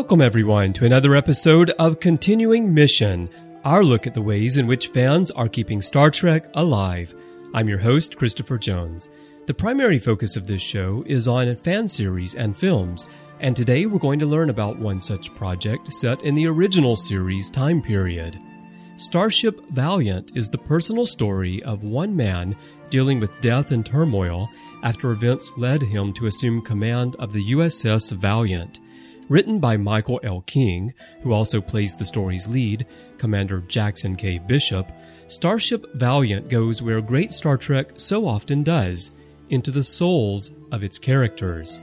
Welcome, everyone, to another episode of Continuing Mission, our look at the ways in which fans are keeping Star Trek alive. I'm your host, Christopher Jones. The primary focus of this show is on fan series and films, and today we're going to learn about one such project set in the original series time period. Starship Valiant is the personal story of one man dealing with death and turmoil after events led him to assume command of the USS Valiant. Written by Michael L. King, who also plays the story's lead, Commander Jackson K. Bishop, Starship Valiant goes where great Star Trek so often does into the souls of its characters.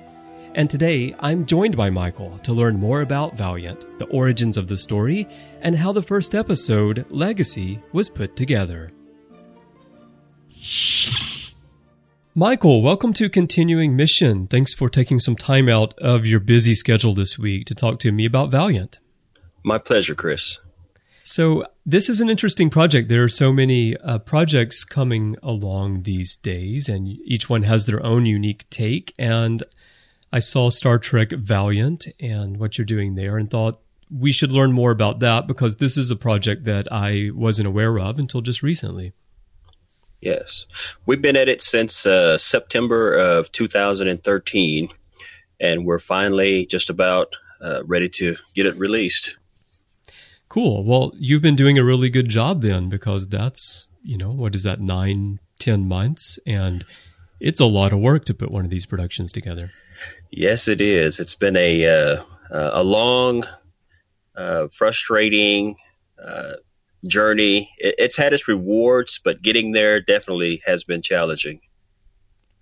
And today, I'm joined by Michael to learn more about Valiant, the origins of the story, and how the first episode, Legacy, was put together. Michael, welcome to Continuing Mission. Thanks for taking some time out of your busy schedule this week to talk to me about Valiant. My pleasure, Chris. So, this is an interesting project. There are so many uh, projects coming along these days, and each one has their own unique take. And I saw Star Trek Valiant and what you're doing there and thought we should learn more about that because this is a project that I wasn't aware of until just recently. Yes. We've been at it since uh, September of 2013, and we're finally just about uh, ready to get it released. Cool. Well, you've been doing a really good job then because that's, you know, what is that, nine, ten months? And it's a lot of work to put one of these productions together. Yes, it is. It's been a, uh, a long, uh, frustrating, uh, journey. It's had its rewards, but getting there definitely has been challenging.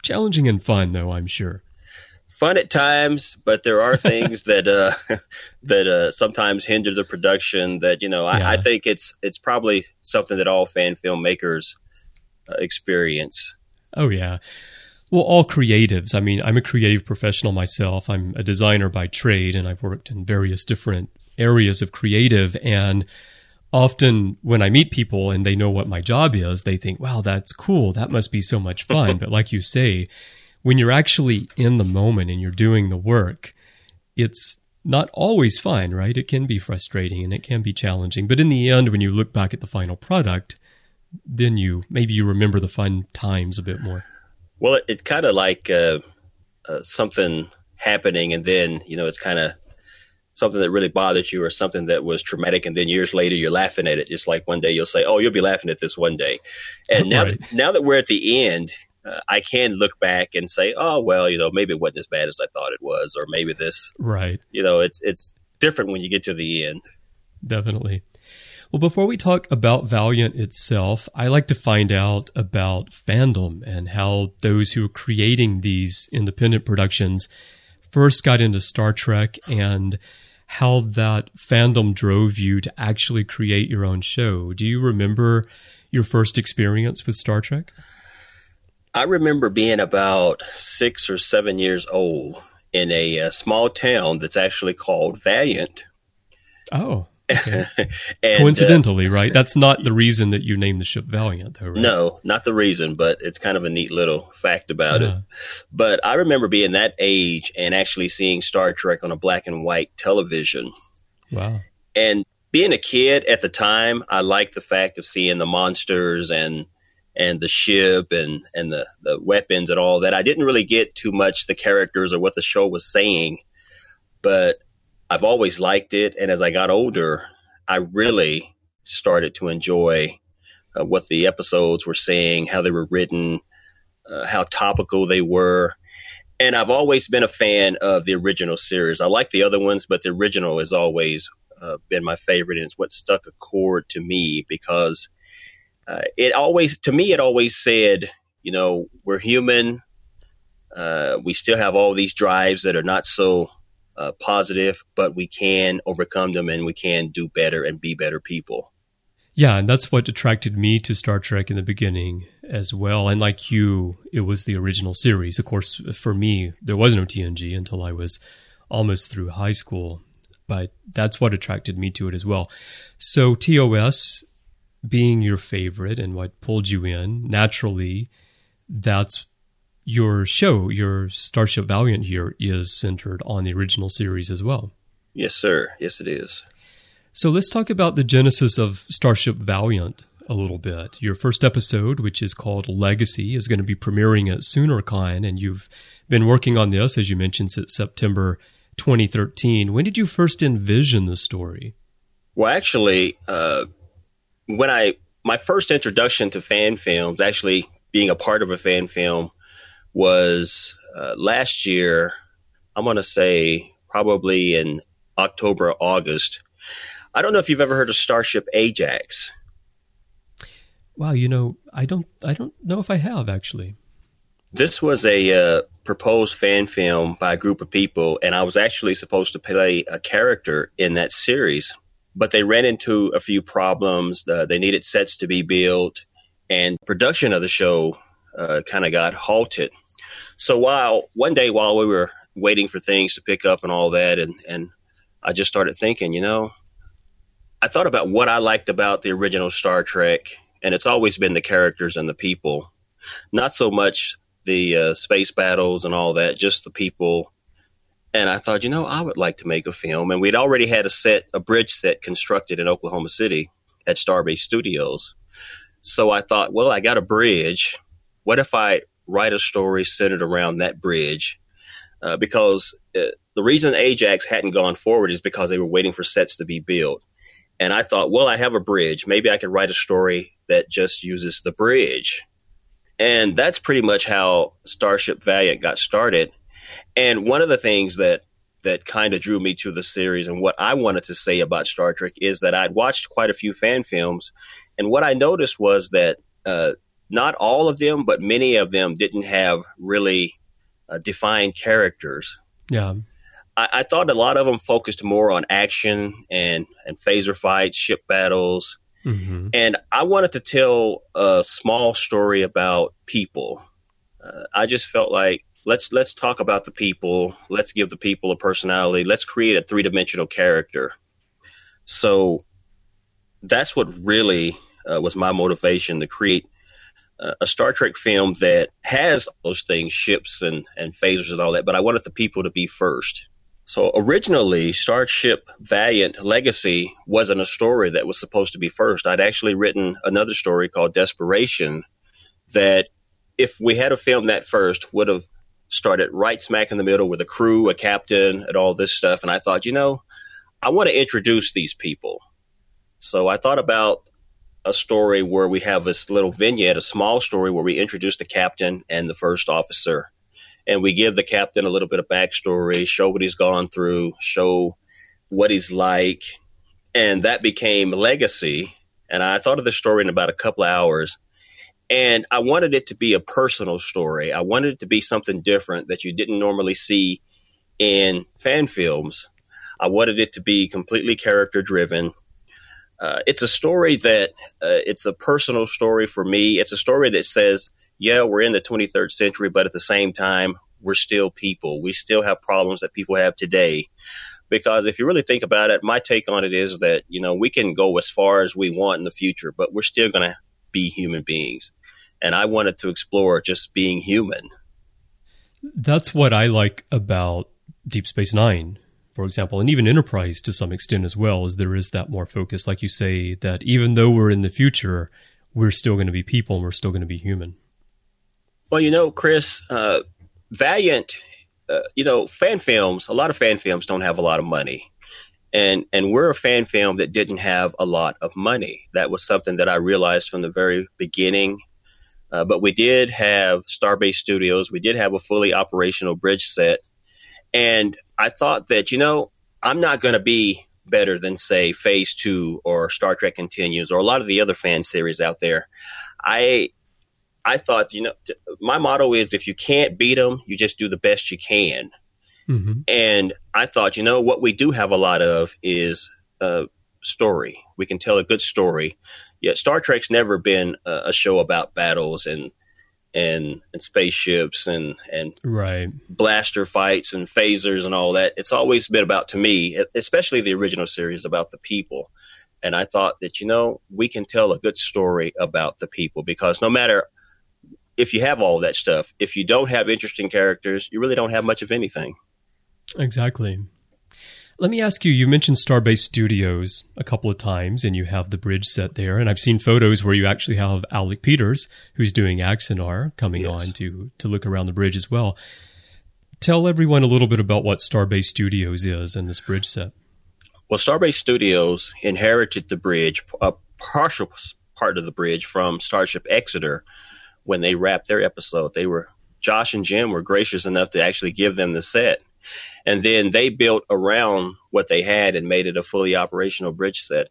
Challenging and fun, though, I'm sure. Fun at times, but there are things that uh, that uh, sometimes hinder the production. That you know, I, yeah. I, think it's it's probably something that all fan filmmakers uh, experience. Oh yeah, well, all creatives. I mean, I'm a creative professional myself. I'm a designer by trade, and I've worked in various different areas of creative and often when I meet people and they know what my job is, they think, wow, that's cool. That must be so much fun. but like you say, when you're actually in the moment and you're doing the work, it's not always fun, right? It can be frustrating and it can be challenging. But in the end, when you look back at the final product, then you maybe you remember the fun times a bit more. Well, it, it kind of like uh, uh, something happening, and then you know it's kind of something that really bothered you or something that was traumatic and then years later you're laughing at it. Just like one day you'll say oh you'll be laughing at this one day. And now right. that, now that we're at the end uh, I can look back and say oh well you know maybe it wasn't as bad as I thought it was or maybe this right. you know it's it's different when you get to the end. Definitely. Well before we talk about Valiant itself I like to find out about fandom and how those who are creating these independent productions first got into Star Trek and how that fandom drove you to actually create your own show. Do you remember your first experience with Star Trek? I remember being about six or seven years old in a, a small town that's actually called Valiant. Oh. And, Coincidentally, uh, right? That's not the reason that you named the ship Valiant, though, right? No, not the reason, but it's kind of a neat little fact about it. But I remember being that age and actually seeing Star Trek on a black and white television. Wow. And being a kid at the time, I liked the fact of seeing the monsters and and the ship and and the the weapons and all that. I didn't really get too much the characters or what the show was saying, but I've always liked it. And as I got older, I really started to enjoy uh, what the episodes were saying, how they were written, uh, how topical they were. And I've always been a fan of the original series. I like the other ones, but the original has always uh, been my favorite. And it's what stuck a chord to me because uh, it always, to me, it always said, you know, we're human. Uh, we still have all these drives that are not so uh, positive, but we can overcome them and we can do better and be better people. Yeah, and that's what attracted me to Star Trek in the beginning as well. And like you, it was the original series. Of course, for me, there was no TNG until I was almost through high school, but that's what attracted me to it as well. So, TOS being your favorite and what pulled you in, naturally, that's your show, your Starship Valiant here is centered on the original series as well. Yes, sir. Yes, it is. So let's talk about the genesis of Starship Valiant a little bit. Your first episode, which is called Legacy, is going to be premiering at SoonerCon, and you've been working on this, as you mentioned, since September 2013. When did you first envision the story? Well, actually, uh, when I my first introduction to fan films, actually being a part of a fan film, was uh, last year. I'm going to say probably in October, August. I don't know if you've ever heard of Starship Ajax. Wow, you know, I don't, I don't know if I have actually. This was a uh, proposed fan film by a group of people, and I was actually supposed to play a character in that series, but they ran into a few problems. Uh, they needed sets to be built, and production of the show uh, kind of got halted. So while one day while we were waiting for things to pick up and all that, and and I just started thinking, you know, I thought about what I liked about the original Star Trek, and it's always been the characters and the people, not so much the uh, space battles and all that, just the people. And I thought, you know, I would like to make a film. And we'd already had a set, a bridge set constructed in Oklahoma City at Starbase Studios. So I thought, well, I got a bridge. What if I write a story centered around that bridge? Uh, because uh, the reason Ajax hadn't gone forward is because they were waiting for sets to be built. And I thought, well, I have a bridge. Maybe I could write a story that just uses the bridge. And that's pretty much how Starship Valiant got started. And one of the things that that kind of drew me to the series and what I wanted to say about Star Trek is that I'd watched quite a few fan films, and what I noticed was that uh, not all of them, but many of them didn't have really uh, defined characters. Yeah. I, I, thought a lot of them focused more on action and and phaser fights, ship battles, mm-hmm. and I wanted to tell a small story about people. Uh, I just felt like let's let's talk about the people. Let's give the people a personality. Let's create a three dimensional character. So that's what really uh, was my motivation to create a Star Trek film that has those things, ships and, and phasers and all that, but I wanted the people to be first. So originally, Starship Valiant Legacy wasn't a story that was supposed to be first. I'd actually written another story called Desperation that if we had a film that first would have started right smack in the middle with a crew, a captain, and all this stuff. And I thought, you know, I want to introduce these people. So I thought about a story where we have this little vignette, a small story where we introduce the captain and the first officer and we give the captain a little bit of backstory, show what he's gone through, show what he's like, and that became legacy. And I thought of the story in about a couple of hours, and I wanted it to be a personal story. I wanted it to be something different that you didn't normally see in fan films. I wanted it to be completely character driven. Uh, it's a story that uh, it's a personal story for me. It's a story that says yeah, we're in the 23rd century, but at the same time, we're still people. We still have problems that people have today. Because if you really think about it, my take on it is that, you know, we can go as far as we want in the future, but we're still going to be human beings. And I wanted to explore just being human. That's what I like about Deep Space Nine, for example, and even Enterprise to some extent as well, is there is that more focus, like you say, that even though we're in the future, we're still going to be people and we're still going to be human. Well, you know, Chris, uh, Valiant, uh, you know, fan films, a lot of fan films don't have a lot of money. And, and we're a fan film that didn't have a lot of money. That was something that I realized from the very beginning. Uh, but we did have Starbase Studios. We did have a fully operational bridge set. And I thought that, you know, I'm not going to be better than, say, Phase 2 or Star Trek Continues or a lot of the other fan series out there. I I thought, you know, my motto is if you can't beat them, you just do the best you can. Mm-hmm. And I thought, you know, what we do have a lot of is a story. We can tell a good story. Yet Star Trek's never been a, a show about battles and and and spaceships and and right blaster fights and phasers and all that. It's always been about to me, especially the original series, about the people. And I thought that you know we can tell a good story about the people because no matter if you have all that stuff, if you don't have interesting characters, you really don't have much of anything. Exactly. Let me ask you you mentioned Starbase Studios a couple of times, and you have the bridge set there. And I've seen photos where you actually have Alec Peters, who's doing Axanar, coming yes. on to, to look around the bridge as well. Tell everyone a little bit about what Starbase Studios is and this bridge set. Well, Starbase Studios inherited the bridge, a partial part of the bridge from Starship Exeter when they wrapped their episode. They were Josh and Jim were gracious enough to actually give them the set and then they built around what they had and made it a fully operational bridge set.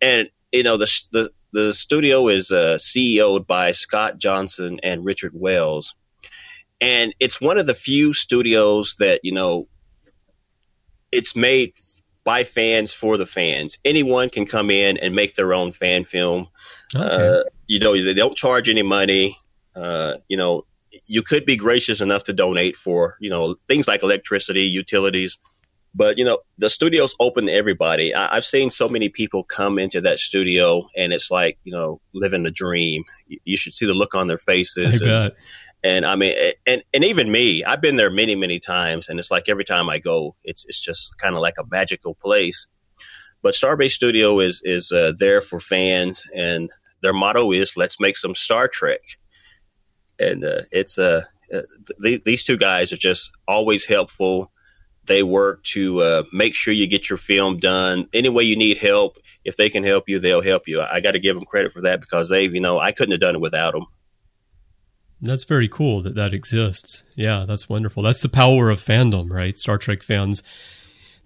And you know the the the studio is uh, CEO'd by Scott Johnson and Richard Wells, and it's one of the few studios that you know it's made by fans for the fans. Anyone can come in and make their own fan film. Okay. Uh, you know, they don't charge any money. Uh, you know, you could be gracious enough to donate for you know things like electricity, utilities. But you know the studio's open to everybody. I, have seen so many people come into that studio, and it's like you know living a dream. You, you should see the look on their faces. And. And I mean, and and even me, I've been there many, many times, and it's like every time I go, it's it's just kind of like a magical place. But Starbase Studio is is uh, there for fans, and their motto is "Let's make some Star Trek." And uh, it's uh, uh th- these two guys are just always helpful. They work to uh, make sure you get your film done. Any way you need help, if they can help you, they'll help you. I, I got to give them credit for that because they've, you know, I couldn't have done it without them. That's very cool that that exists. Yeah, that's wonderful. That's the power of fandom, right? Star Trek fans,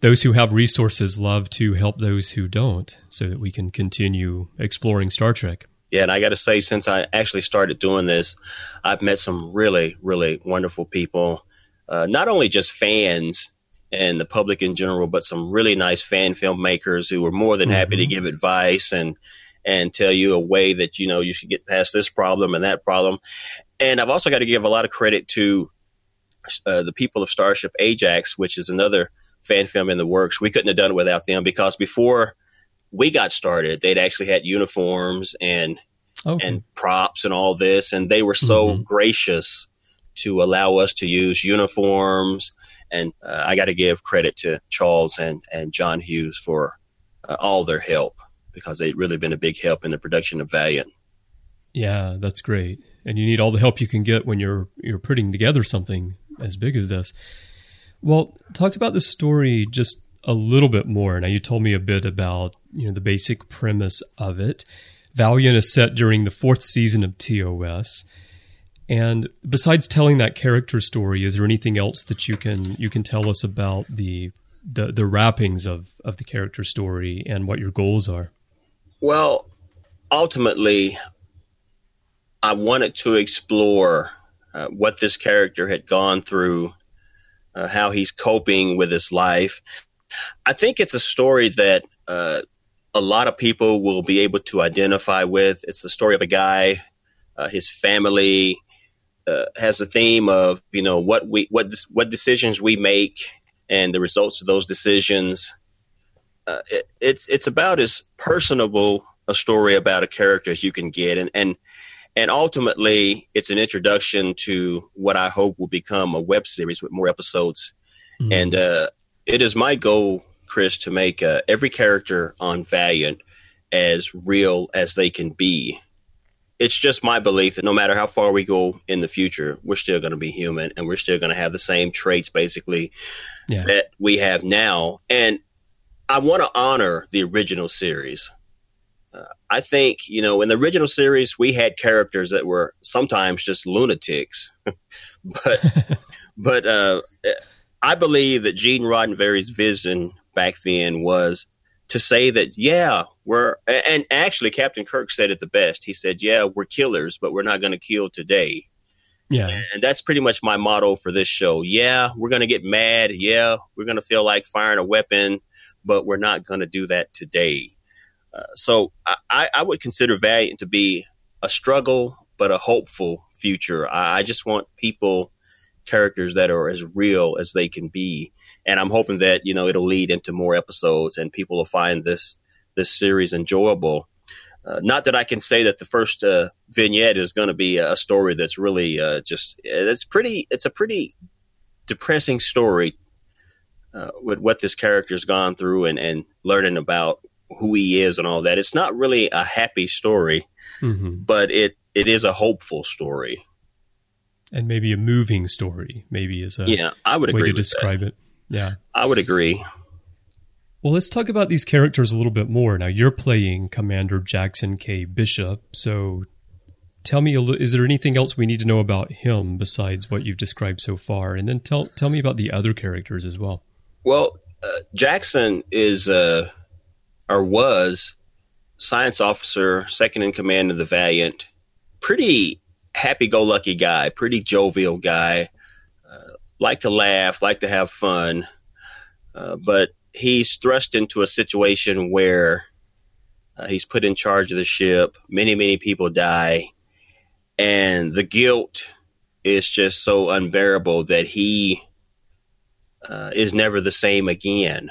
those who have resources love to help those who don't so that we can continue exploring Star Trek. Yeah, and I got to say, since I actually started doing this, I've met some really, really wonderful people. Uh, not only just fans and the public in general, but some really nice fan filmmakers who are more than mm-hmm. happy to mm-hmm. give advice and and tell you a way that you know you should get past this problem and that problem. And I've also got to give a lot of credit to uh, the people of Starship Ajax, which is another fan film in the works. We couldn't have done it without them because before we got started, they'd actually had uniforms and okay. and props and all this, and they were so mm-hmm. gracious to allow us to use uniforms. And uh, I got to give credit to Charles and and John Hughes for uh, all their help because they've really been a big help in the production of Valiant. Yeah, that's great. And you need all the help you can get when you're you're putting together something as big as this. Well, talk about the story just a little bit more. Now, you told me a bit about you know the basic premise of it. Valiant is set during the fourth season of TOS. And besides telling that character story, is there anything else that you can you can tell us about the the, the wrappings of, of the character story and what your goals are? Well, ultimately, I wanted to explore uh, what this character had gone through, uh, how he's coping with his life, I think it's a story that uh, a lot of people will be able to identify with. It's the story of a guy, uh, his family uh, has a theme of you know what we what what decisions we make and the results of those decisions. Uh, it, it's it's about as personable a story about a character as you can get, and and and ultimately it's an introduction to what I hope will become a web series with more episodes. Mm-hmm. And uh, it is my goal, Chris, to make uh, every character on Valiant as real as they can be. It's just my belief that no matter how far we go in the future, we're still going to be human and we're still going to have the same traits basically yeah. that we have now. And I want to honor the original series. Uh, I think, you know, in the original series, we had characters that were sometimes just lunatics, but, but, uh, I believe that Gene Roddenberry's vision back then was to say that, yeah, we're, and actually Captain Kirk said it the best. He said, yeah, we're killers, but we're not going to kill today. Yeah. And that's pretty much my motto for this show. Yeah, we're going to get mad. Yeah, we're going to feel like firing a weapon, but we're not going to do that today. Uh, so I, I would consider Valiant to be a struggle, but a hopeful future. I, I just want people, characters that are as real as they can be. And I'm hoping that, you know, it'll lead into more episodes and people will find this, this series enjoyable. Uh, not that I can say that the first uh, vignette is going to be a story that's really uh, just it's pretty it's a pretty depressing story uh, with what this character's gone through and and learning about who he is and all that. It's not really a happy story, mm-hmm. but it it is a hopeful story and maybe a moving story. Maybe is a yeah I would way agree to describe that. it. Yeah, I would agree. Well, let's talk about these characters a little bit more. Now, you're playing Commander Jackson K. Bishop, so tell me, is there anything else we need to know about him besides what you've described so far? And then tell tell me about the other characters as well. Well, uh, Jackson is uh, or was science officer, second in command of the Valiant. Pretty happy-go-lucky guy, pretty jovial guy. Uh, like to laugh, like to have fun, uh, but he's thrust into a situation where uh, he's put in charge of the ship. Many, many people die. And the guilt is just so unbearable that he uh, is never the same again.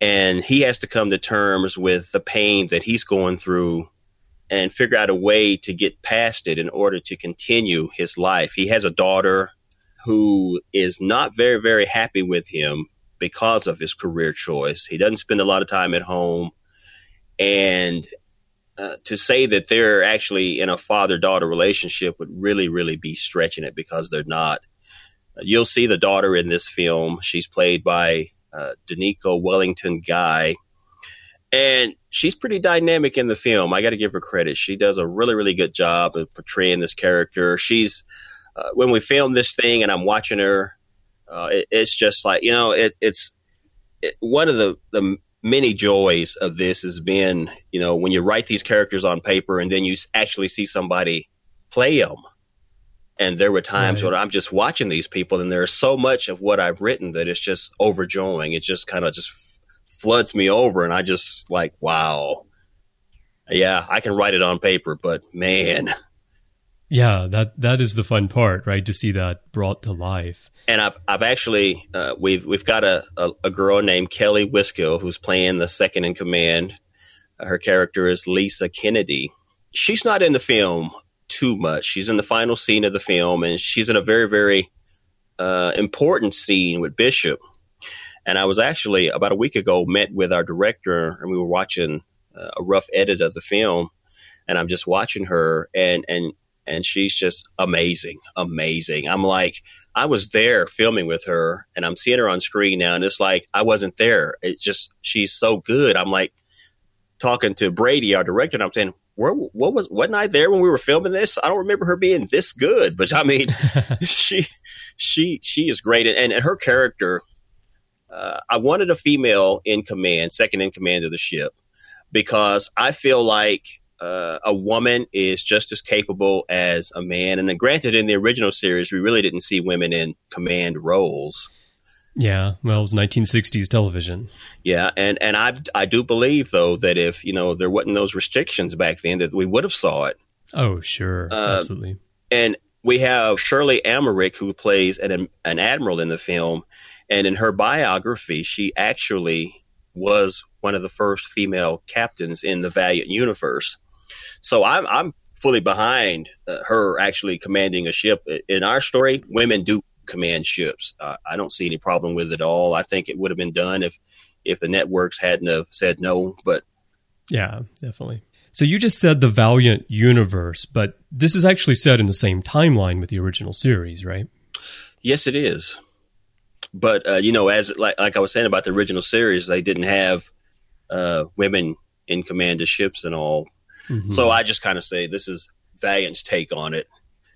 And he has to come to terms with the pain that he's going through and figure out a way to get past it in order to continue his life. He has a daughter who is not very, very happy with him because of his career choice. He doesn't spend a lot of time at home. And uh, to say that they're actually in a father daughter relationship would really, really be stretching it because they're not. You'll see the daughter in this film. She's played by uh, Danica Wellington Guy. And she's pretty dynamic in the film. I got to give her credit. She does a really, really good job of portraying this character. She's, uh, when we filmed this thing and I'm watching her, uh, it, it's just like you know, it, it's it, one of the the many joys of this has been you know when you write these characters on paper and then you actually see somebody play them. And there were times right. when I'm just watching these people, and there's so much of what I've written that it's just overjoying. It just kind of just floods me over, and I just like, wow, yeah, I can write it on paper, but man, yeah, that that is the fun part, right? To see that brought to life. And I've I've actually uh, we've we've got a, a, a girl named Kelly Wiskill who's playing the second in command. Her character is Lisa Kennedy. She's not in the film too much. She's in the final scene of the film, and she's in a very very uh, important scene with Bishop. And I was actually about a week ago met with our director, and we were watching uh, a rough edit of the film. And I'm just watching her, and and and she's just amazing, amazing. I'm like, I was there filming with her, and I'm seeing her on screen now, and it's like I wasn't there. It's just she's so good. I'm like talking to Brady, our director, and I'm saying, where, what was wasn't I there when we were filming this? I don't remember her being this good, but I mean, she she she is great, and, and her character. Uh, I wanted a female in command, second in command of the ship, because I feel like uh, a woman is just as capable as a man. And then, granted, in the original series, we really didn't see women in command roles. Yeah, well, it was 1960s television. Yeah, and and I I do believe though that if you know there wasn't those restrictions back then, that we would have saw it. Oh, sure, uh, absolutely. And we have Shirley Amarick who plays an an admiral in the film, and in her biography, she actually was one of the first female captains in the Valiant universe. So I'm I'm fully behind uh, her actually commanding a ship. In our story, women do command ships. Uh, I don't see any problem with it at all. I think it would have been done if if the networks hadn't have said no. But yeah, definitely. So you just said the Valiant universe, but this is actually set in the same timeline with the original series, right? Yes, it is. But uh, you know, as like like I was saying about the original series, they didn't have uh, women in command of ships and all Mm-hmm. So I just kind of say this is Valiant's take on it.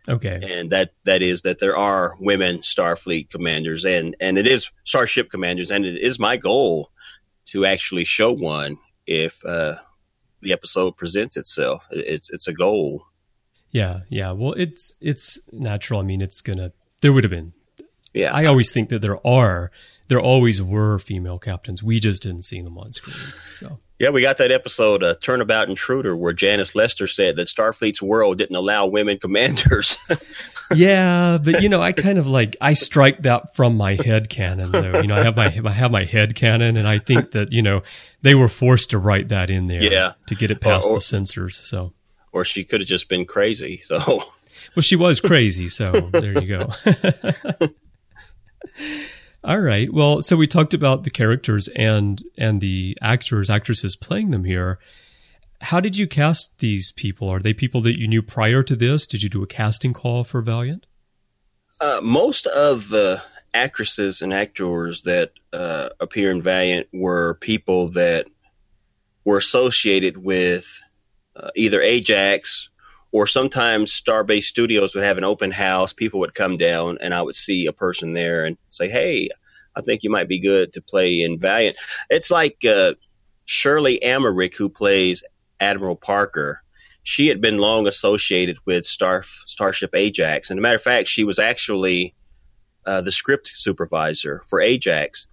Okay. And that that is that there are women Starfleet commanders and and it is Starship commanders and it is my goal to actually show one if uh, the episode presents itself. It's it's a goal. Yeah, yeah. Well, it's it's natural. I mean, it's gonna. There would have been. Yeah, I always think that there are. There always were female captains. We just didn't see them on screen. So yeah, we got that episode, uh, Turnabout Intruder, where Janice Lester said that Starfleet's world didn't allow women commanders. yeah, but you know, I kind of like I strike that from my head canon though. You know, I have my I have my head canon and I think that, you know, they were forced to write that in there yeah. to get it past or, or, the censors. So Or she could have just been crazy. So Well, she was crazy, so there you go. All right. Well, so we talked about the characters and and the actors, actresses playing them here. How did you cast these people? Are they people that you knew prior to this? Did you do a casting call for Valiant? Uh, most of the actresses and actors that uh, appear in Valiant were people that were associated with uh, either Ajax or sometimes Starbase Studios would have an open house. People would come down, and I would see a person there and say, "Hey, I think you might be good to play in Valiant." It's like uh, Shirley Amherst, who plays Admiral Parker. She had been long associated with Star Starship Ajax, and a matter of fact, she was actually uh, the script supervisor for Ajax.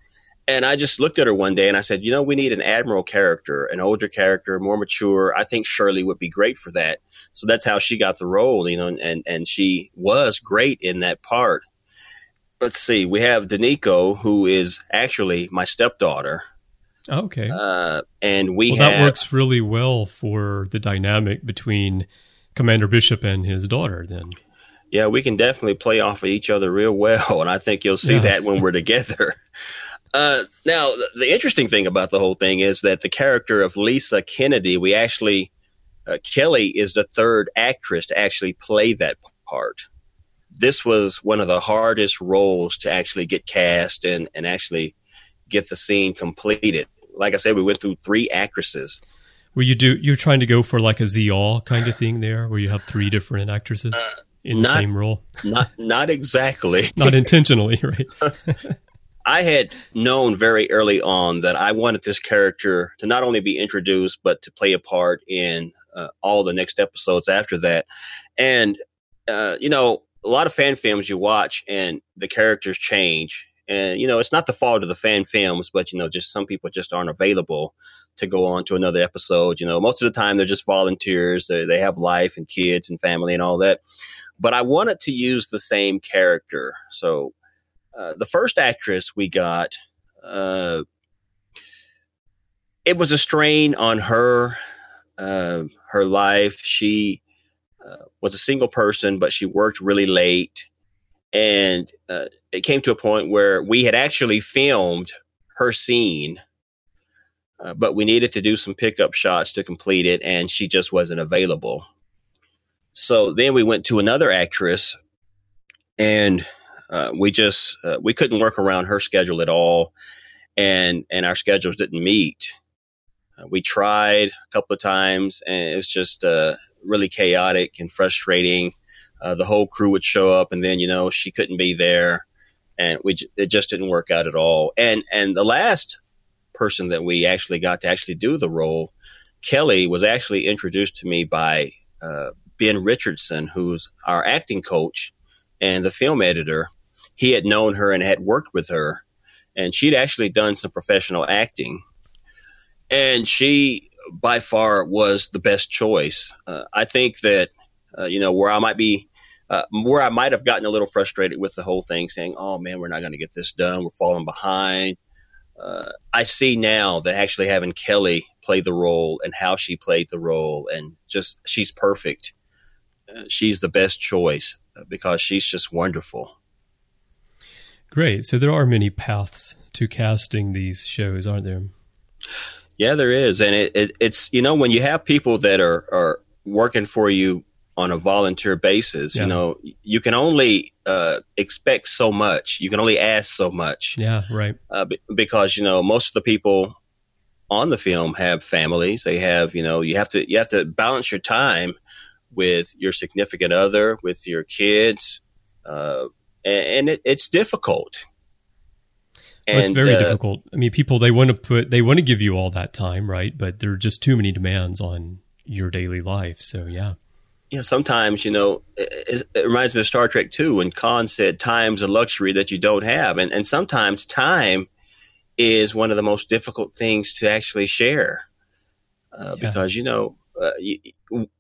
And I just looked at her one day and I said, you know, we need an admiral character, an older character, more mature. I think Shirley would be great for that. So that's how she got the role, you know, and, and she was great in that part. Let's see. We have Danico, who is actually my stepdaughter. Okay. Uh, and we well, have, that works really well for the dynamic between Commander Bishop and his daughter. Then, yeah, we can definitely play off of each other real well, and I think you'll see yeah. that when we're together. Uh, now, the interesting thing about the whole thing is that the character of Lisa Kennedy, we actually, uh, Kelly is the third actress to actually play that part. This was one of the hardest roles to actually get cast and, and actually get the scene completed. Like I said, we went through three actresses. Were you do you're trying to go for like a Z all kind of thing there, where you have three different actresses uh, in not, the same role? not not exactly. not intentionally, right? I had known very early on that I wanted this character to not only be introduced, but to play a part in uh, all the next episodes after that. And, uh, you know, a lot of fan films you watch and the characters change. And, you know, it's not the fault of the fan films, but, you know, just some people just aren't available to go on to another episode. You know, most of the time they're just volunteers, they, they have life and kids and family and all that. But I wanted to use the same character. So uh, the first actress we got, uh, it was a strain on her, uh, her life. She uh, was a single person, but she worked really late. And uh, it came to a point where we had actually filmed her scene, but we needed to do some pickup shots to complete it, and she just wasn't available. So then we went to another actress, and uh, we just uh, we couldn't work around her schedule at all, and and our schedules didn't meet. Uh, we tried a couple of times, and it was just uh, really chaotic and frustrating. Uh, the whole crew would show up, and then you know she couldn't be there, and we it just didn't work out at all. And and the last person that we actually got to actually do the role, Kelly, was actually introduced to me by uh, Ben Richardson, who's our acting coach and the film editor he had known her and had worked with her, and she'd actually done some professional acting. And she, by far, was the best choice. Uh, I think that, uh, you know, where I might be, uh, where I might have gotten a little frustrated with the whole thing, saying, oh man, we're not going to get this done. We're falling behind. Uh, I see now that actually having Kelly play the role and how she played the role, and just she's perfect. Uh, she's the best choice uh, because she's just wonderful. Great. So there are many paths to casting these shows, aren't there? Yeah, there is, and it, it, it's you know when you have people that are are working for you on a volunteer basis, yeah. you know you can only uh, expect so much. You can only ask so much. Yeah, right. Uh, b- because you know most of the people on the film have families. They have you know you have to you have to balance your time with your significant other, with your kids. Uh, and it, it's difficult. Well, it's very uh, difficult. I mean, people they want to put they want to give you all that time, right? But there are just too many demands on your daily life. So yeah. you know, sometimes, you know, it, it, reminds me of Star Trek 2 when Khan said time's a luxury that you don't have. And, and sometimes time is one of the most difficult things to actually share. Uh, yeah. Because, you know, uh, you,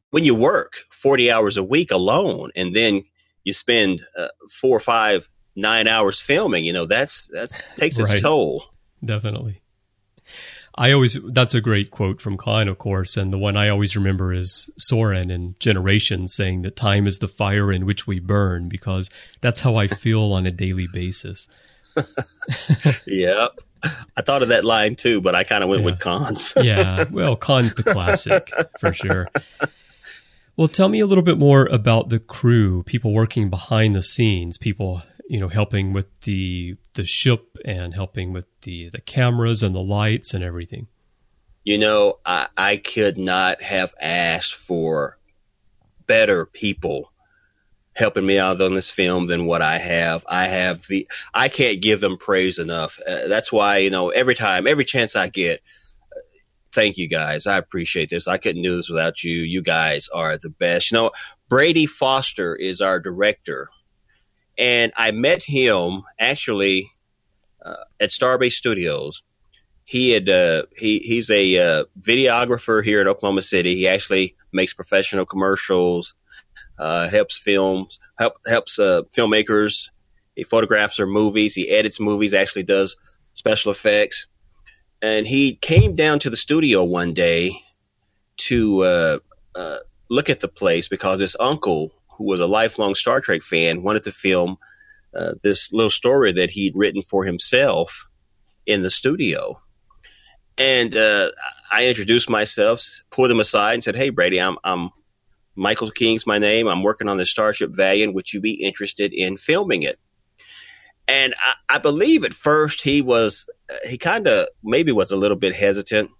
when you work 40 hours a week alone and then you spend uh, four, five, nine hours filming, you know, that's, that's takes its toll. Definitely. I always that's a great quote from Khan, of course, and the one I always remember is Soran in Generations saying that time is the fire in which we burn because that's how I feel on a daily basis. yeah. I thought of that line too, but I kind of went yeah. with Khan's. yeah, well, Khan's the classic for sure. Well, tell me a little bit more about the crew, people working behind the scenes, people you know, helping with the the ship and helping with the the cameras and the lights and everything? You know, I, I could not have asked for better people helping me out on this film than what I have. I have the I can't give them praise enough. Uh, that's why you know every time, every chance I get, thank you guys. I appreciate this. I couldn't do this without you. You guys are the best. You know, Brady Foster is our director and I met him actually uh, at Starbase Studios. He had uh, he he's a uh, videographer here in Oklahoma City. He actually makes professional commercials, uh, helps films, help, helps uh, filmmakers. He photographs their movies. He edits movies. Actually, does special effects. And he came down to the studio one day to uh, look at the place because his uncle who was a lifelong Star Trek fan, wanted to film uh, this little story that he'd written for himself in the studio. And uh, I introduced myself, pulled him aside, and said, "Hey, Brady, I'm, I'm Michael King's my name. I'm working on the Starship Valiant. Would you be interested in filming it?" And I, I believe at first he was, he kind of maybe was a little bit hesitant.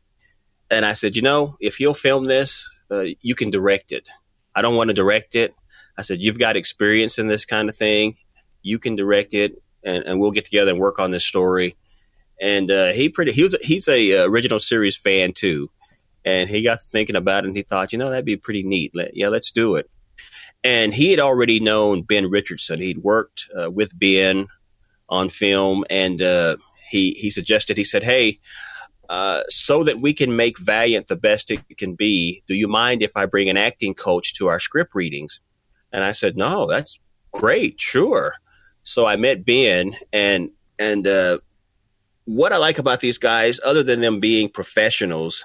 And I said, you know, if you'll film this, uh, you can direct it. I don't want to direct it. I said, you've got experience in this kind of thing. You can direct it and, and we'll get together and work on this story. And, uh, he pretty, he was, he's a uh, original series fan too. And he got thinking about it and he thought, you know, that'd be pretty neat. Let, yeah, let's do it. And he had already known Ben Richardson. He'd worked uh, with Ben on film and, uh, he, he suggested, he said, Hey, uh, so that we can make Valiant the best it can be, do you mind if I bring an acting coach to our script readings? And I said, no, that's great. Sure. So I met Ben and, and, uh, what I like about these guys, other than them being professionals,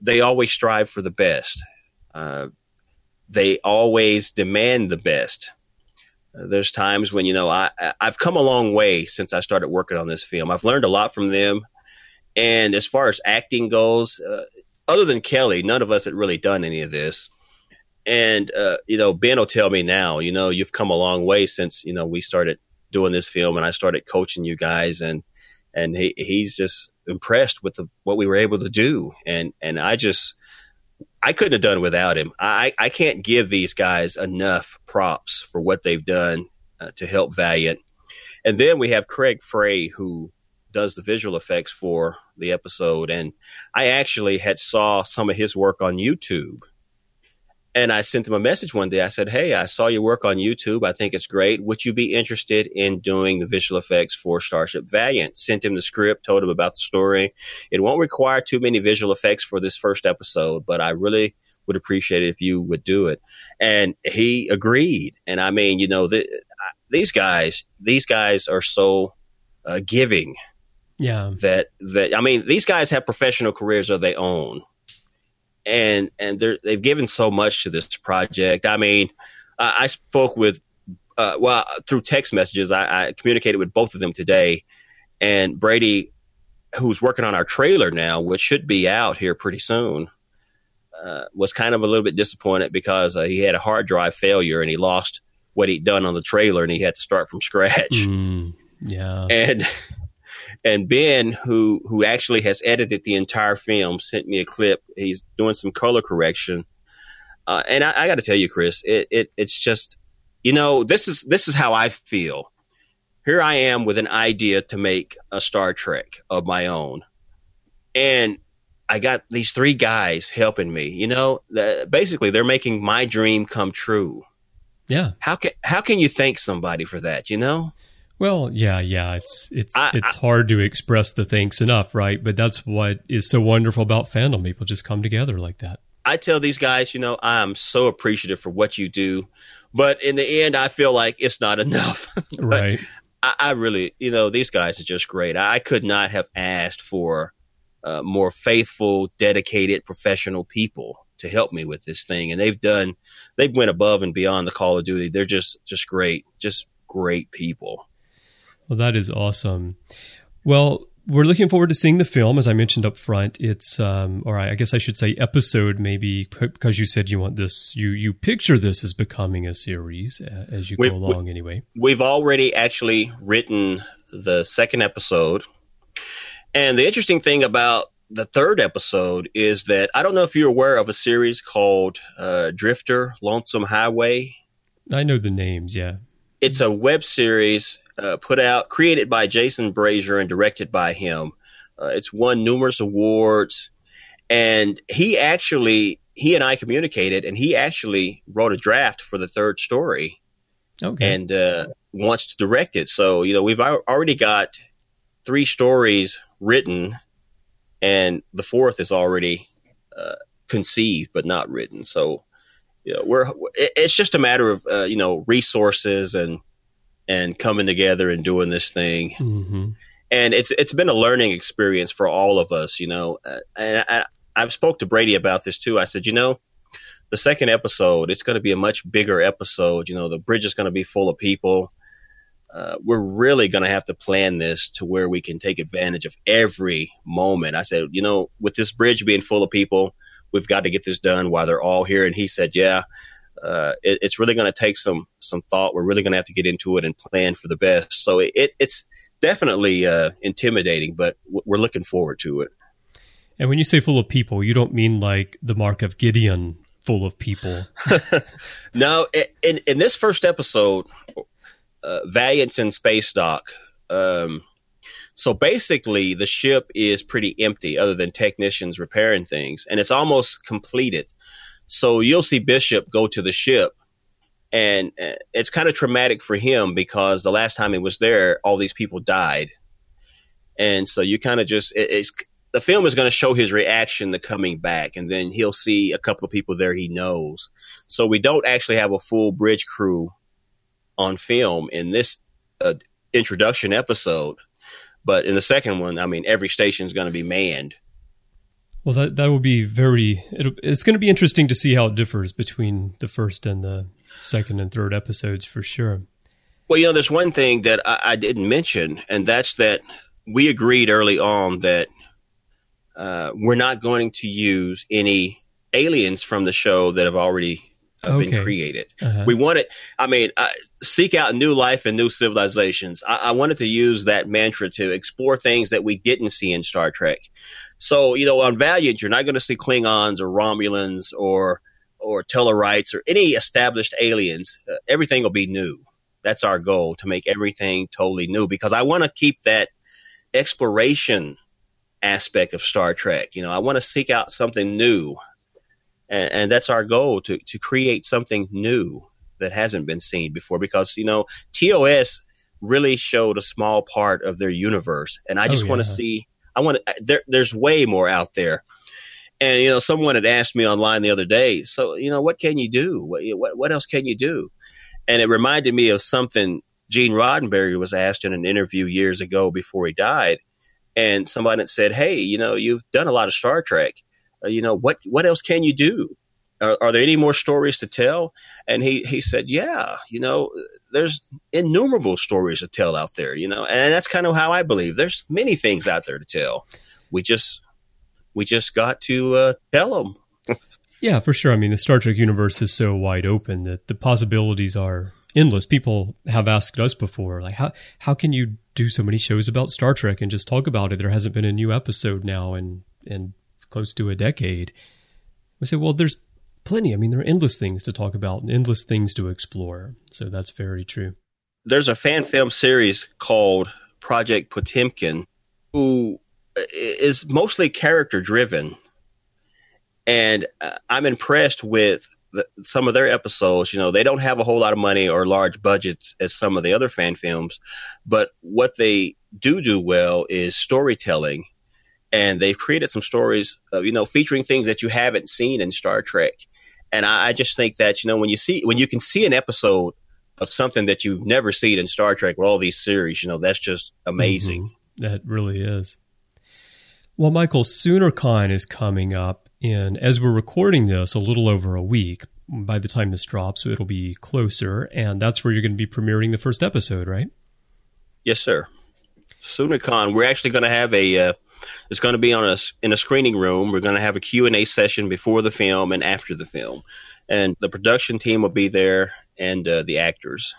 they always strive for the best. Uh, they always demand the best. There's times when you know I I've come a long way since I started working on this film. I've learned a lot from them, and as far as acting goes, uh, other than Kelly, none of us had really done any of this. And uh, you know, Ben will tell me now, you know, you've come a long way since you know we started doing this film, and I started coaching you guys, and and he, he's just impressed with the, what we were able to do, and and I just I couldn't have done without him. I I can't give these guys enough props for what they've done uh, to help Valiant, and then we have Craig Frey who does the visual effects for the episode, and I actually had saw some of his work on YouTube and I sent him a message one day. I said, Hey, I saw your work on YouTube. I think it's great. Would you be interested in doing the visual effects for Starship Valiant? Sent him the script, told him about the story. It won't require too many visual effects for this first episode, but I really would appreciate it if you would do it. And he agreed. And I mean, you know, the, these guys, these guys are so uh, giving. Yeah. That, that, I mean, these guys have professional careers of their own and and they've given so much to this project. I mean, I, I spoke with uh, well through text messages. I, I, communicated with both of them today, and Brady, who's working on our trailer now, which should be out here pretty soon. Uh, was kind of a little bit disappointed because uh, he had a hard drive failure and he lost what he'd done on the trailer and he had to start from scratch. Mm, yeah. And and Ben, who who actually has edited the entire film, sent me a clip. He's doing some color correction, uh, and I, I got to tell you, Chris, it, it it's just you know this is this is how I feel. Here I am with an idea to make a Star Trek of my own, and I got these three guys helping me. You know, the, basically they're making my dream come true. Yeah. How can how can you thank somebody for that? You know. Well, yeah, yeah. It's it's I, it's I, hard to express the thanks enough, right? But that's what is so wonderful about fandom. People just come together like that. I tell these guys, you know, I'm so appreciative for what you do, but in the end, I feel like it's not enough. right. I, I, really, you know, these guys are just great. I, I could not have asked for uh, more faithful, dedicated, professional people to help me with this thing, and they've done. They've went above and beyond the Call of Duty. They're just just great, just great people. Well, that is awesome. Well, we're looking forward to seeing the film, as I mentioned up front. It's, um, or I guess I should say episode, maybe because you said you want this, you you picture this as becoming a series uh, as you we, go along. We, anyway, we've already actually written the second episode, and the interesting thing about the third episode is that I don't know if you're aware of a series called uh, Drifter Lonesome Highway. I know the names, yeah. It's a web series uh, put out, created by Jason Brazier and directed by him. Uh, it's won numerous awards, and he actually he and I communicated, and he actually wrote a draft for the third story, okay. and uh, wants to direct it. So you know we've already got three stories written, and the fourth is already uh, conceived but not written. So you know, we're it's just a matter of uh, you know resources and and coming together and doing this thing. Mm-hmm. And it's it's been a learning experience for all of us, you know. Uh, and I, I've spoke to Brady about this too. I said, you know, the second episode, it's going to be a much bigger episode. You know, the bridge is going to be full of people. Uh, we're really going to have to plan this to where we can take advantage of every moment. I said, you know, with this bridge being full of people, we've got to get this done while they're all here. And he said, yeah, uh, it, it's really going to take some some thought. We're really going to have to get into it and plan for the best. So it, it's definitely uh, intimidating, but we're looking forward to it. And when you say full of people, you don't mean like the mark of Gideon full of people. no, in in this first episode, uh, Valiant's in space dock. Um, so basically, the ship is pretty empty, other than technicians repairing things, and it's almost completed. So you'll see Bishop go to the ship and uh, it's kind of traumatic for him because the last time he was there, all these people died. And so you kind of just, it's, the film is going to show his reaction to coming back and then he'll see a couple of people there he knows. So we don't actually have a full bridge crew on film in this uh, introduction episode. But in the second one, I mean, every station is going to be manned. Well, that that will be very. it's going to be interesting to see how it differs between the first and the second and third episodes for sure. Well, you know, there's one thing that I, I didn't mention, and that's that we agreed early on that uh, we're not going to use any aliens from the show that have already uh, okay. been created. Uh-huh. We wanted, I mean, uh, seek out new life and new civilizations. I, I, wanted to use that mantra to explore things that we didn't see in Star Trek. So, you know, on Valiant, you're not going to see Klingons or Romulans or or Tellarites or any established aliens. Uh, everything will be new. That's our goal to make everything totally new because I want to keep that exploration aspect of Star Trek. You know, I want to seek out something new. And, and that's our goal to, to create something new that hasn't been seen before because, you know, TOS really showed a small part of their universe. And I just oh, yeah. want to see I want to, there, there's way more out there. And, you know, someone had asked me online the other day, so, you know, what can you do? What, what, what else can you do? And it reminded me of something Gene Roddenberry was asked in an interview years ago before he died. And somebody had said, Hey, you know, you've done a lot of Star Trek. Uh, you know, what, what else can you do? Are, are, there any more stories to tell? And he, he said, yeah, you know, there's innumerable stories to tell out there, you know, and that's kind of how I believe. There's many things out there to tell. We just we just got to uh, tell them. yeah, for sure. I mean, the Star Trek universe is so wide open that the possibilities are endless. People have asked us before, like, how how can you do so many shows about Star Trek and just talk about it? There hasn't been a new episode now in in close to a decade. We say, well, there's plenty. I mean, there are endless things to talk about and endless things to explore. So that's very true. There's a fan film series called Project Potemkin, who is mostly character driven, and uh, I'm impressed with the, some of their episodes. You know, they don't have a whole lot of money or large budgets as some of the other fan films, but what they do do well is storytelling, and they've created some stories, uh, you know, featuring things that you haven't seen in Star Trek. And I, I just think that you know when you see when you can see an episode of something that you've never seen in Star Trek or all these series, you know, that's just amazing. Mm-hmm. That really is. Well, Michael, SoonerCon is coming up, and as we're recording this, a little over a week. By the time this drops, so it'll be closer, and that's where you're going to be premiering the first episode, right? Yes, sir. SoonerCon, we're actually going to have a. Uh, it's going to be on a in a screening room. We're going to have a Q and A session before the film and after the film, and the production team will be there and uh, the actors.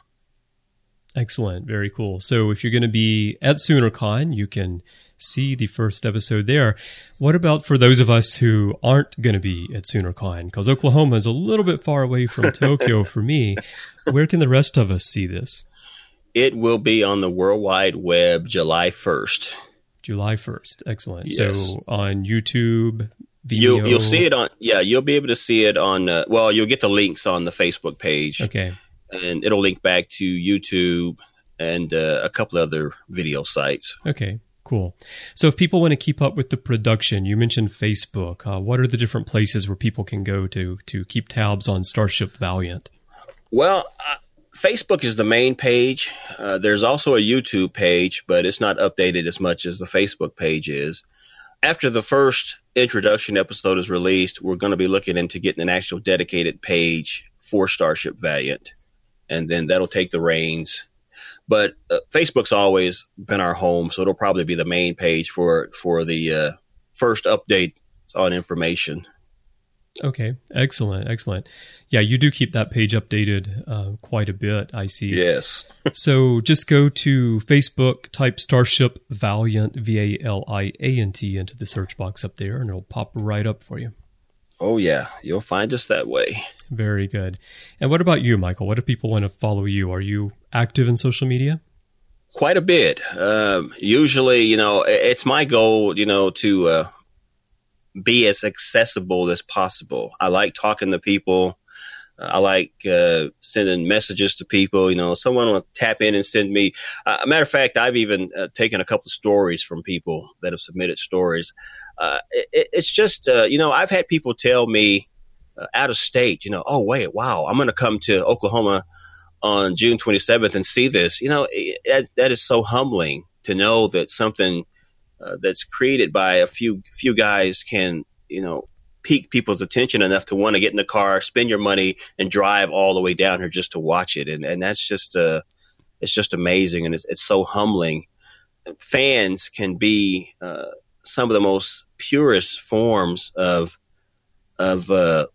Excellent, very cool. So if you're going to be at SoonerCon, you can see the first episode there. What about for those of us who aren't going to be at SoonerCon? Because Oklahoma is a little bit far away from Tokyo for me. Where can the rest of us see this? It will be on the World Wide Web July 1st. July 1st. Excellent. Yes. So on YouTube, You'll, you'll see it on, yeah, you'll be able to see it on, uh, well, you'll get the links on the Facebook page. Okay. And it'll link back to YouTube and uh, a couple other video sites. Okay. Cool. So, if people want to keep up with the production, you mentioned Facebook. Uh, what are the different places where people can go to to keep tabs on Starship Valiant? Well, uh, Facebook is the main page. Uh, there's also a YouTube page, but it's not updated as much as the Facebook page is. After the first introduction episode is released, we're going to be looking into getting an actual dedicated page for Starship Valiant, and then that'll take the reins. But uh, Facebook's always been our home, so it'll probably be the main page for for the uh, first update on information. Okay, excellent, excellent. Yeah, you do keep that page updated uh, quite a bit. I see. Yes. so just go to Facebook, type Starship Valiant V A L I A N T into the search box up there, and it'll pop right up for you. Oh yeah, you'll find us that way. Very good. And what about you, Michael? What do people want to follow you? Are you active in social media? Quite a bit. Um, usually, you know, it's my goal, you know, to uh, be as accessible as possible. I like talking to people. I like uh, sending messages to people. You know, someone will tap in and send me. Uh, a matter of fact, I've even uh, taken a couple of stories from people that have submitted stories. Uh, it, it's just, uh, you know, I've had people tell me uh, out of state, you know, oh wait, wow, I'm going to come to Oklahoma on June 27th and see this. You know, it, that is so humbling to know that something uh, that's created by a few few guys can you know pique people's attention enough to want to get in the car, spend your money, and drive all the way down here just to watch it. And and that's just uh, it's just amazing, and it's, it's so humbling. Fans can be uh, some of the most purest forms of of uh,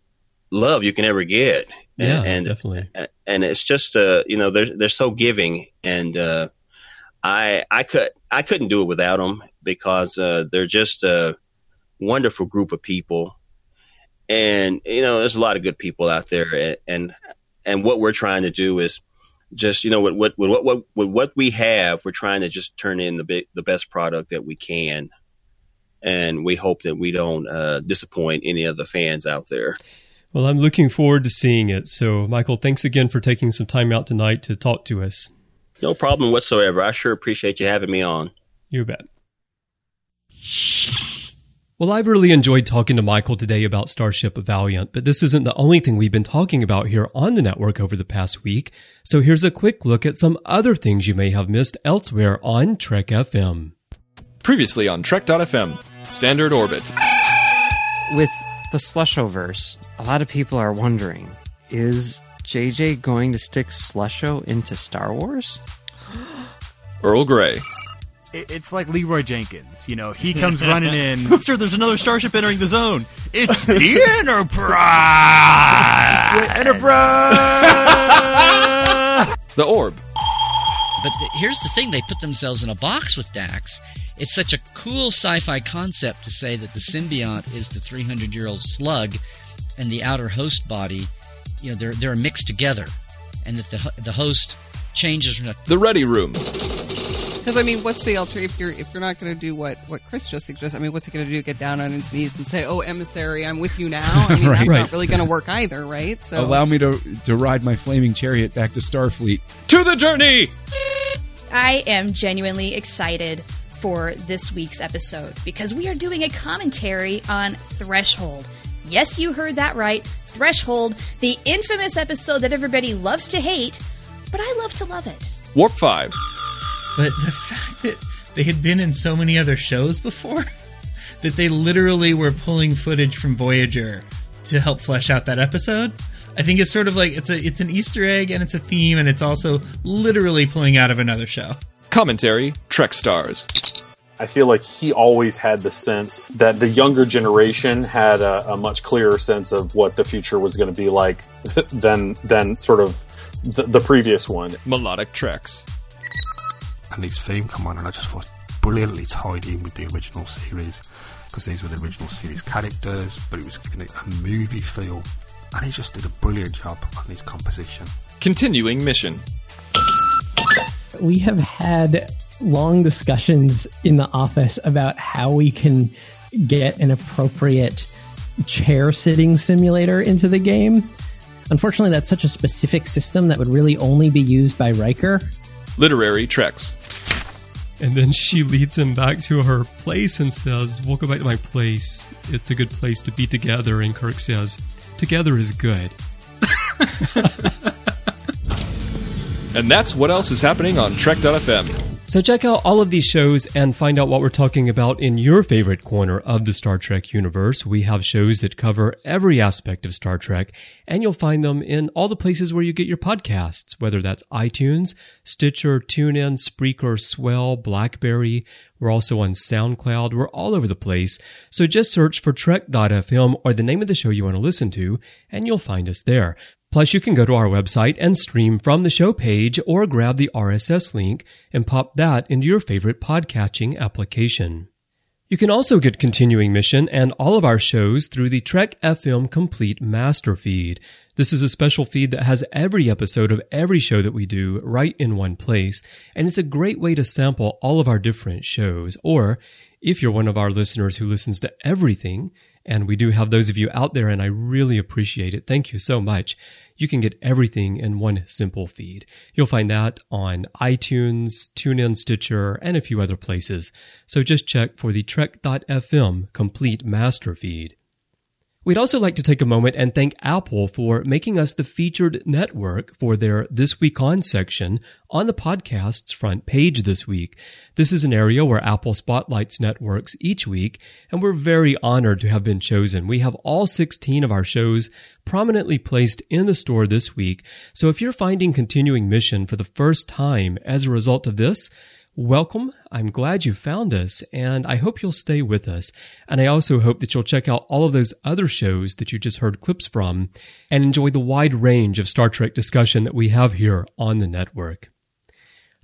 love you can ever get. Yeah, and, and definitely. And it's just uh, you know they're they're so giving, and uh, I I could I couldn't do it without them because uh, they're just a wonderful group of people, and you know there's a lot of good people out there, and and, and what we're trying to do is just you know what what what what what, what we have, we're trying to just turn in the big, the best product that we can, and we hope that we don't uh, disappoint any of the fans out there. Well, I'm looking forward to seeing it. So, Michael, thanks again for taking some time out tonight to talk to us. No problem whatsoever. I sure appreciate you having me on. You bet. Well, I've really enjoyed talking to Michael today about Starship Valiant, but this isn't the only thing we've been talking about here on the network over the past week. So here's a quick look at some other things you may have missed elsewhere on Trek FM. Previously on Trek.fm, Standard Orbit. With the Slushoverse, a lot of people are wondering is JJ going to stick Slusho into Star Wars? Earl Grey. It's like Leroy Jenkins. You know, he comes running in. Sir, there's another starship entering the zone. It's the Enterprise. Enterprise. The Orb. But the, here's the thing: they put themselves in a box with Dax. It's such a cool sci-fi concept to say that the symbiont is the 300-year-old slug, and the outer host body you know they're they're mixed together, and that the the host changes from the ready room. Because I mean, what's the alter if you're if you're not going to do what what Chris just suggested? I mean, what's he going to do? Get down on his knees and say, "Oh, emissary, I'm with you now." I mean, Right. that's Right. not really going to work either, right? So Allow me to to ride my flaming chariot back to Starfleet. To the journey! I am genuinely excited for this week's episode because we are doing a commentary on Threshold. Yes, you heard that right. Threshold, the infamous episode that everybody loves to hate, but I love to love it. Warp 5. But the fact that they had been in so many other shows before, that they literally were pulling footage from Voyager to help flesh out that episode, I think it's sort of like it's a it's an Easter egg and it's a theme and it's also literally pulling out of another show. Commentary Trek Stars. I feel like he always had the sense that the younger generation had a, a much clearer sense of what the future was going to be like than than sort of the, the previous one. Melodic Treks. And his theme come on, and I just thought brilliantly tied in with the original series because these were the original series characters, but it was in a, a movie feel, and he just did a brilliant job on his composition. Continuing mission. We have had long discussions in the office about how we can get an appropriate chair sitting simulator into the game. Unfortunately, that's such a specific system that would really only be used by Riker. Literary Treks. And then she leads him back to her place and says, We'll go back to my place. It's a good place to be together. And Kirk says, Together is good. And that's what else is happening on Trek.fm. So check out all of these shows and find out what we're talking about in your favorite corner of the Star Trek universe. We have shows that cover every aspect of Star Trek, and you'll find them in all the places where you get your podcasts, whether that's iTunes, Stitcher, TuneIn, Spreaker, Swell, Blackberry. We're also on SoundCloud. We're all over the place. So just search for Trek.fm or the name of the show you want to listen to, and you'll find us there. Plus, you can go to our website and stream from the show page or grab the RSS link and pop that into your favorite podcatching application. You can also get Continuing Mission and all of our shows through the Trek FM Complete Master Feed. This is a special feed that has every episode of every show that we do right in one place, and it's a great way to sample all of our different shows. Or, if you're one of our listeners who listens to everything, and we do have those of you out there, and I really appreciate it. Thank you so much. You can get everything in one simple feed. You'll find that on iTunes, TuneIn, Stitcher, and a few other places. So just check for the Trek.fm complete master feed. We'd also like to take a moment and thank Apple for making us the featured network for their This Week On section on the podcast's front page this week. This is an area where Apple spotlights networks each week, and we're very honored to have been chosen. We have all 16 of our shows prominently placed in the store this week. So if you're finding continuing mission for the first time as a result of this, Welcome. I'm glad you found us, and I hope you'll stay with us. And I also hope that you'll check out all of those other shows that you just heard clips from and enjoy the wide range of Star Trek discussion that we have here on the network.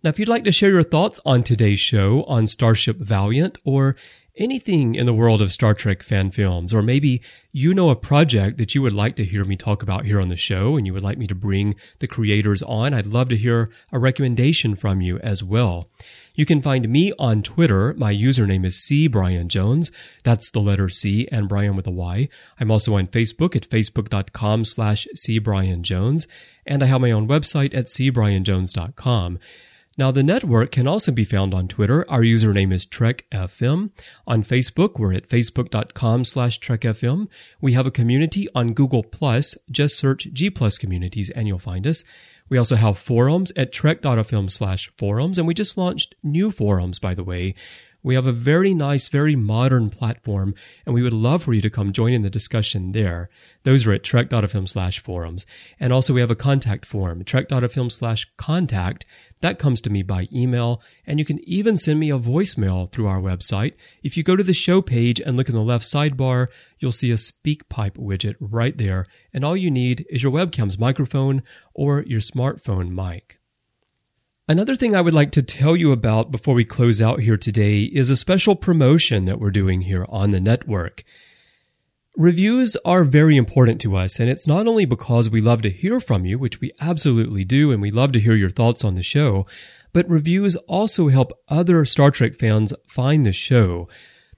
Now, if you'd like to share your thoughts on today's show on Starship Valiant or anything in the world of Star Trek fan films, or maybe you know a project that you would like to hear me talk about here on the show and you would like me to bring the creators on, I'd love to hear a recommendation from you as well. You can find me on Twitter. My username is C Brian Jones. That's the letter C and Brian with a Y. I'm also on Facebook at facebook.com slash C Brian Jones. And I have my own website at cbrianjones.com. Now, the network can also be found on Twitter. Our username is TrekFM. On Facebook, we're at facebook.com slash TrekFM. We have a community on Google Plus. Just search G Plus Communities and you'll find us. We also have forums at trek.fm slash forums, and we just launched new forums, by the way. We have a very nice, very modern platform, and we would love for you to come join in the discussion there. Those are at trek.fm slash forums. And also we have a contact form, trek.fm slash contact. That comes to me by email, and you can even send me a voicemail through our website. If you go to the show page and look in the left sidebar, you'll see a SpeakPipe widget right there, and all you need is your webcam's microphone or your smartphone mic. Another thing I would like to tell you about before we close out here today is a special promotion that we're doing here on the network. Reviews are very important to us, and it's not only because we love to hear from you, which we absolutely do, and we love to hear your thoughts on the show, but reviews also help other Star Trek fans find the show.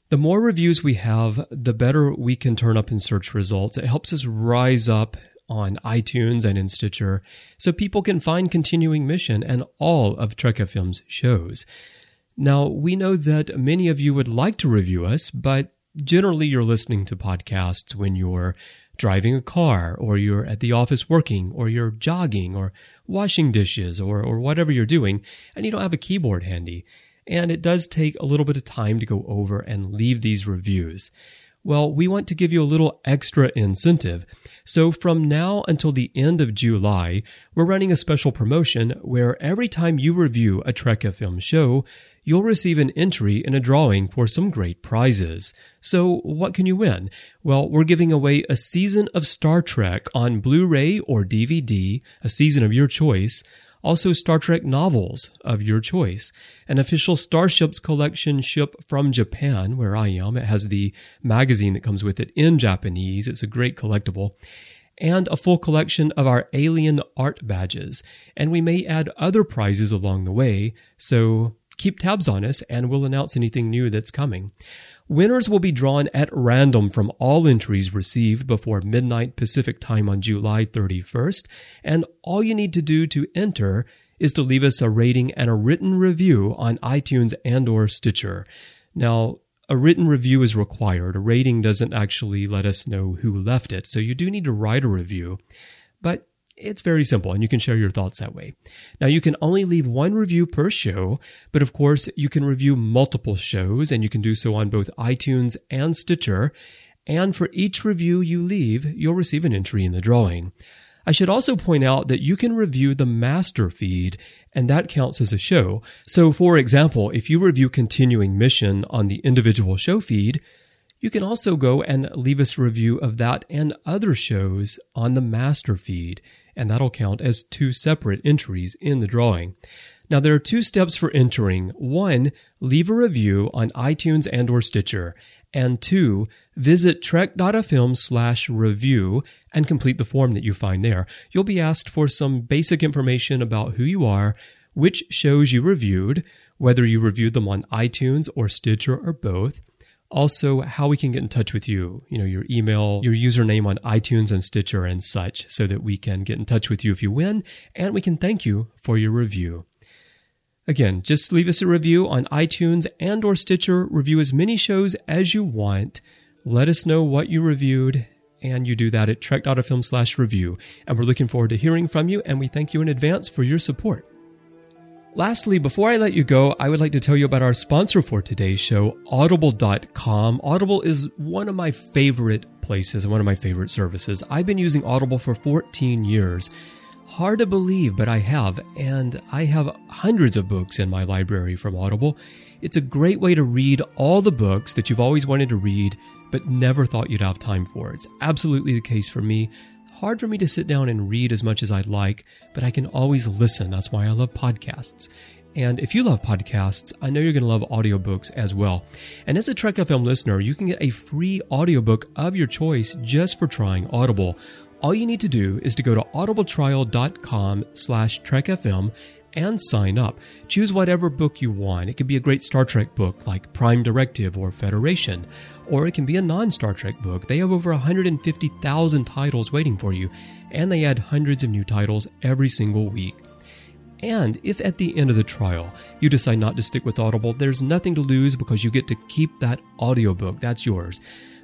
The more reviews we have, the better we can turn up in search results. It helps us rise up on iTunes and in Stitcher so people can find Continuing Mission and all of Trek FM's shows. Now, we know that many of you would like to review us, but generally you're listening to podcasts when you're driving a car or you're at the office working or you're jogging or washing dishes or, or whatever you're doing and you don't have a keyboard handy. And it does take a little bit of time to go over and leave these reviews. Well, we want to give you a little extra incentive. So from now until the end of July, we're running a special promotion where every time you review a Trek FM show, you'll receive an entry in a drawing for some great prizes. So, what can you win? Well, we're giving away a season of Star Trek on Blu ray or DVD, a season of your choice. Also, Star Trek novels of your choice. An official Starships collection ship from Japan, where I am. It has the magazine that comes with it in Japanese. It's a great collectible and a full collection of our alien art badges. And we may add other prizes along the way, so keep tabs on us and we'll announce anything new that's coming. Winners will be drawn at random from all entries received before midnight Pacific time on July 31st, and all you need to do to enter is to leave us a rating and a written review on iTunes and or Stitcher. Now, a written review is required. A rating doesn't actually let us know who left it, so you do need to write a review. But it's very simple and you can share your thoughts that way. Now you can only leave one review per show, but of course you can review multiple shows and you can do so on both iTunes and Stitcher. And for each review you leave, you'll receive an entry in the drawing. I should also point out that you can review the master feed, and that counts as a show. So, for example, if you review Continuing Mission on the individual show feed, you can also go and leave us a review of that and other shows on the master feed and that'll count as two separate entries in the drawing. Now there are two steps for entering. One, leave a review on iTunes and or Stitcher. And two, visit trek.fm slash review and complete the form that you find there. You'll be asked for some basic information about who you are, which shows you reviewed, whether you reviewed them on iTunes or Stitcher or both, also how we can get in touch with you, you know, your email, your username on iTunes and Stitcher and such, so that we can get in touch with you if you win and we can thank you for your review. Again, just leave us a review on iTunes and or Stitcher. Review as many shows as you want. Let us know what you reviewed and you do that at trek.fm slash review. And we're looking forward to hearing from you and we thank you in advance for your support. Lastly, before I let you go, I would like to tell you about our sponsor for today's show, Audible.com. Audible is one of my favorite places and one of my favorite services. I've been using Audible for 14 years. Hard to believe, but I have, and I have hundreds of books in my library from Audible. It's a great way to read all the books that you've always wanted to read, but never thought you'd have time for. It's absolutely the case for me hard for me to sit down and read as much as I'd like, but I can always listen. That's why I love podcasts. And if you love podcasts, I know you're going to love audiobooks as well. And as a Trek FM listener, you can get a free audiobook of your choice just for trying Audible. All you need to do is to go to audibletrial.com slash trekfm and sign up. Choose whatever book you want. It could be a great Star Trek book like Prime Directive or Federation, or it can be a non Star Trek book. They have over 150,000 titles waiting for you, and they add hundreds of new titles every single week. And if at the end of the trial you decide not to stick with Audible, there's nothing to lose because you get to keep that audiobook. That's yours.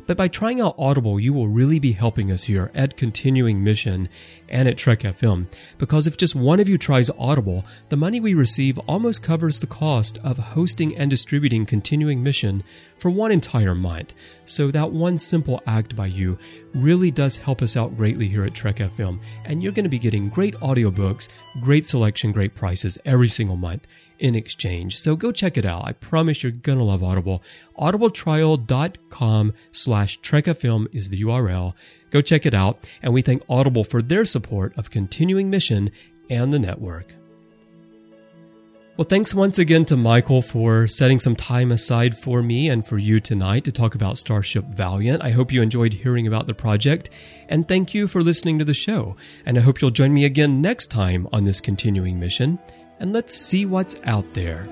But by trying out Audible, you will really be helping us here at Continuing Mission and at Trek FM. Because if just one of you tries Audible, the money we receive almost covers the cost of hosting and distributing Continuing Mission for one entire month. So that one simple act by you really does help us out greatly here at Trek FM. And you're going to be getting great audiobooks, great selection, great prices every single month in exchange. So go check it out. I promise you're gonna love Audible. Audibletrial.com slash trekfm is the URL. Go check it out. And we thank Audible for their support of continuing mission and the network. Well, thanks once again to Michael for setting some time aside for me and for you tonight to talk about Starship Valiant. I hope you enjoyed hearing about the project, and thank you for listening to the show. And I hope you'll join me again next time on this continuing mission. And let's see what's out there.